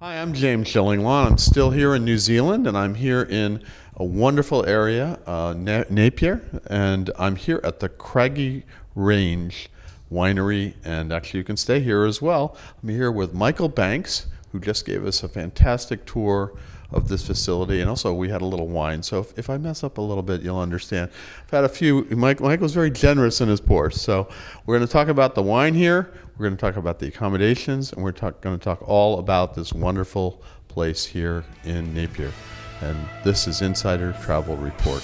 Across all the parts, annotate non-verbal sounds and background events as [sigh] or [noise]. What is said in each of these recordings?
Hi, I'm James Shillinglaw. I'm still here in New Zealand, and I'm here in a wonderful area, uh, Na- Napier, and I'm here at the Craggy Range Winery, and actually, you can stay here as well. I'm here with Michael Banks, who just gave us a fantastic tour of this facility, and also we had a little wine. So if, if I mess up a little bit, you'll understand. I've had a few. Mike, Mike was very generous in his pours, so we're going to talk about the wine here. We're going to talk about the accommodations, and we're talk, going to talk all about this wonderful place here in Napier. And this is Insider Travel Report.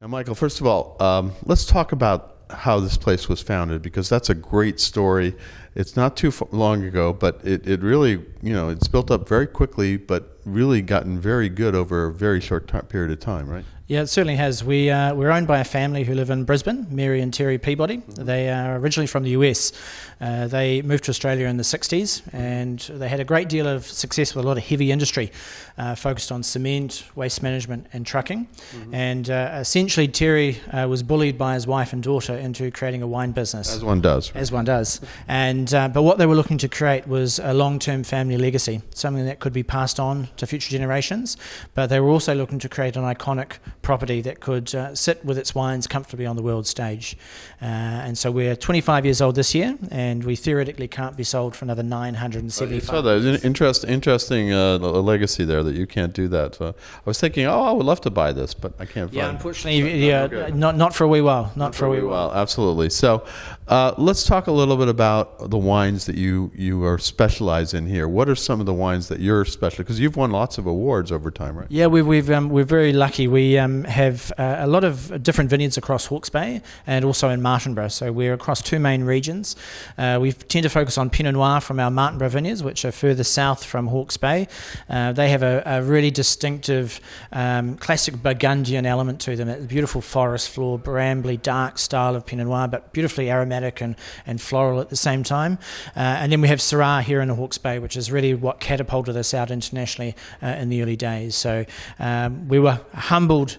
Now, Michael, first of all, um, let's talk about how this place was founded because that's a great story. It's not too long ago, but it, it really, you know, it's built up very quickly, but really gotten very good over a very short time, period of time, right? Yeah, it certainly has. We, uh, we're owned by a family who live in Brisbane, Mary and Terry Peabody. Mm-hmm. They are originally from the US. Uh, they moved to Australia in the 60s and they had a great deal of success with a lot of heavy industry uh, focused on cement, waste management, and trucking. Mm-hmm. And uh, essentially, Terry uh, was bullied by his wife and daughter into creating a wine business. As one does. Right? As one does. And, uh, but what they were looking to create was a long term family legacy, something that could be passed on to future generations. But they were also looking to create an iconic property that could uh, sit with its wines comfortably on the world stage. Uh, and so we're 25 years old this year, and we theoretically can't be sold for another 975. Oh, so that interest, interesting uh, legacy there that you can't do that. So I was thinking, oh, I would love to buy this, but I can't. Yeah, unfortunately, yeah, okay. not not for a wee while. Not, not for, for, a wee while. while. Absolutely. So uh, let's talk a little bit about the wines that you you are specialized in here. What are some of the wines that you're special? Because you've won lots of awards over time, right? Yeah, we, we've um, we're very lucky. We um, have uh, a lot of different vineyards across Hawke's Bay and also in Martinborough. So we're across two main regions. Uh, we tend to focus on Pinot Noir from our Martinborough vineyards, which are further south from Hawke's Bay. Uh, they have a, a really distinctive um, classic Burgundian element to them. It's a beautiful forest floor, brambly, dark style of Pinot Noir, but beautifully aromatic and, and floral at the same time. Uh, and then we have Syrah here in Hawke's Bay, which is really what catapulted us out internationally uh, in the early days. So um, we were humbled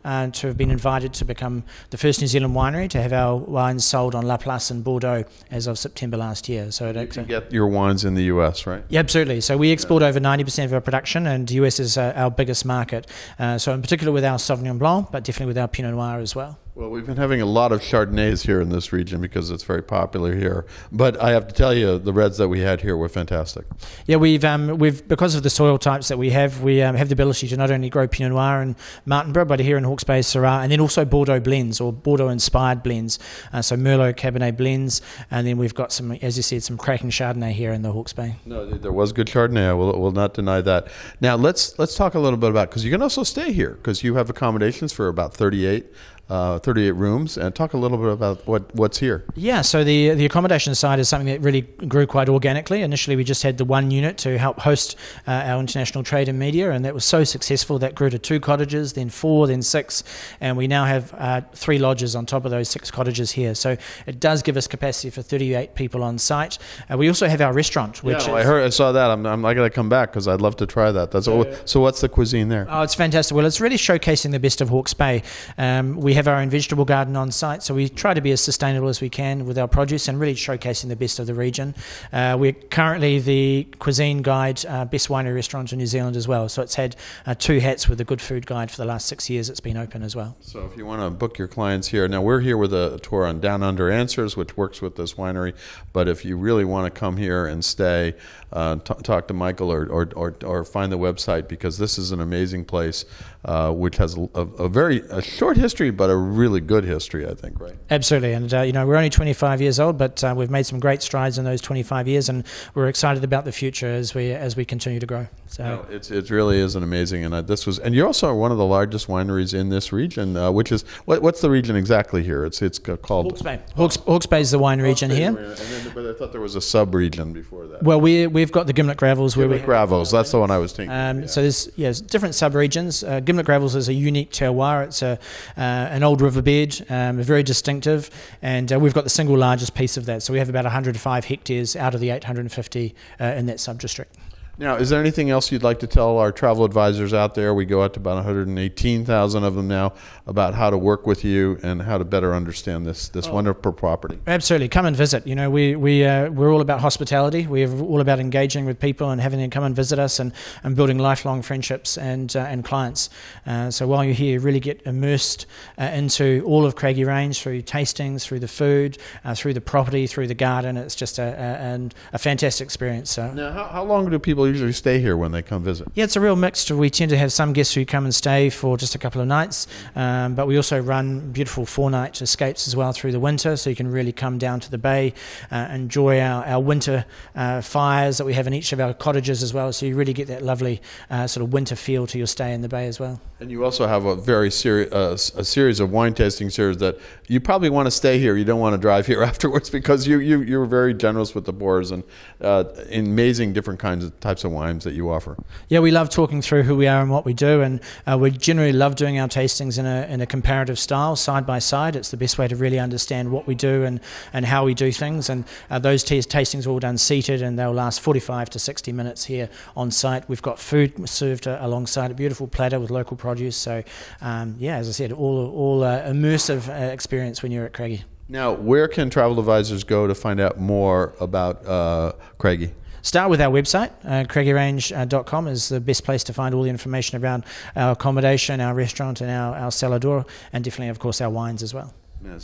uh, to have been invited to become the first New Zealand winery to have our wines sold on La Place in Bordeaux as of September last year. So you can get your wines in the US, right? Yeah, absolutely. So we export yeah. over 90% of our production, and the US is uh, our biggest market. Uh, so in particular with our Sauvignon Blanc, but definitely with our Pinot Noir as well. Well, we've been having a lot of Chardonnays here in this region because it's very popular here. But I have to tell you, the reds that we had here were fantastic. Yeah, we've um, we've because of the soil types that we have, we um, have the ability to not only grow Pinot Noir and Martinborough, but here in Hawke's Bay, Syrah, and then also Bordeaux blends or Bordeaux-inspired blends. Uh, so Merlot Cabernet blends, and then we've got some, as you said, some cracking Chardonnay here in the Hawke's Bay. No, there was good Chardonnay. I will, will not deny that. Now let's let's talk a little bit about because you can also stay here because you have accommodations for about 38 uh, 38 rooms, and talk a little bit about what, what's here. Yeah, so the the accommodation side is something that really grew quite organically. Initially, we just had the one unit to help host uh, our international trade and media, and that was so successful that grew to two cottages, then four, then six, and we now have uh, three lodges on top of those six cottages here. So it does give us capacity for 38 people on site. Uh, we also have our restaurant, which yeah, well, I heard, I saw that. I'm, I'm I got to come back because I'd love to try that. That's yeah. so. What's the cuisine there? Oh, it's fantastic. Well, it's really showcasing the best of Hawke's Bay. Um, we have have our own vegetable garden on site, so we try to be as sustainable as we can with our produce and really showcasing the best of the region. Uh, we're currently the Cuisine Guide uh, Best Winery Restaurant in New Zealand as well, so it's had uh, two hats with the Good Food Guide for the last six years it's been open as well. So if you want to book your clients here, now we're here with a tour on Down Under Answers, which works with this winery, but if you really want to come here and stay, uh, t- talk to Michael or, or, or, or, find the website because this is an amazing place uh, which has a, a, very a short history but a really good history I think right absolutely and uh, you know we're only 25 years old but uh, we've made some great strides in those 25 years and we're excited about the future as we as we continue to grow so no, it's it really is an amazing and uh, this was and you also are one of the largest wineries in this region uh, which is what, what's the region exactly here it's it's called Hawke's Bay Hawke's, Hawke's Bay is the wine region here then, but I thought there was a sub region before that well we we we've got the Gimblett Gravels. Gimblett where Gravels, that's the one I was thinking. Um, yeah. So there's yeah, different subregions. Uh, Gimblett Gravels is a unique terroir. It's a uh, an old riverbed, um, very distinctive, and uh, we've got the single largest piece of that. So we have about 105 hectares out of the 850 uh, in that sub district. Now, is there anything else you'd like to tell our travel advisors out there? We go out to about 118,000 of them now about how to work with you and how to better understand this this wonderful property. Absolutely, come and visit. You know, we we uh, we're all about hospitality. We're all about engaging with people and having them come and visit us and, and building lifelong friendships and uh, and clients. Uh, so while you're here, really get immersed uh, into all of Craggy Range through tastings, through the food, uh, through the property, through the garden. It's just a a, a fantastic experience. So. Now, how, how long do people usually stay here when they come visit? Yeah, it's a real mixture. We tend to have some guests who come and stay for just a couple of nights, um, but we also run beautiful four night escapes as well through the winter, so you can really come down to the bay, uh, enjoy our, our winter uh, fires that we have in each of our cottages as well, so you really get that lovely uh, sort of winter feel to your stay in the bay as well. And you also have a very serious uh, a series of wine tasting series that you probably want to stay here. You don't want to drive here [laughs] afterwards because you you you're very generous with the pours and uh, amazing different kinds of types of wines that you offer. Yeah, we love talking through who we are and what we do, and uh, we generally love doing our tastings in a, in a comparative style, side by side. It's the best way to really understand what we do and, and how we do things. And uh, those t- tastings are all done seated, and they'll last 45 to 60 minutes here on site. We've got food served uh, alongside a beautiful platter with local produce. So, um, yeah, as I said, all all uh, immersive uh, experience when you're at Craggy. Now, where can travel advisors go to find out more about uh, Craggy? Start with our website. Uh, craggyrange.com is the best place to find all the information around our accommodation, our restaurant, and our, our cellar door, and definitely, of course, our wines as well.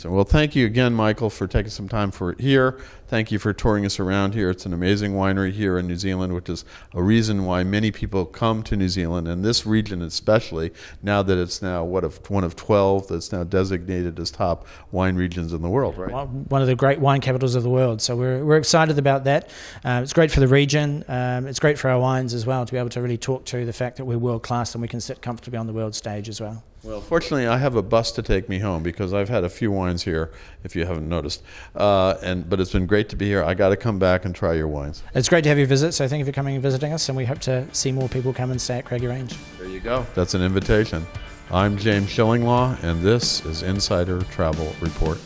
Well, thank you again, Michael, for taking some time for here. Thank you for touring us around here. It's an amazing winery here in New Zealand, which is a reason why many people come to New Zealand and this region especially. Now that it's now what of one of twelve that's now designated as top wine regions in the world, right? One of the great wine capitals of the world. So we're we're excited about that. Um, it's great for the region. Um, it's great for our wines as well to be able to really talk to the fact that we're world class and we can sit comfortably on the world stage as well. Well, fortunately, I have a bus to take me home because I've had a few wines here, if you haven't noticed. Uh, and but it's been great to be here. I got to come back and try your wines. It's great to have you visit. So thank you for coming and visiting us, and we hope to see more people come and stay at Craggy Range. There you go. That's an invitation. I'm James Shillinglaw, and this is Insider Travel Report.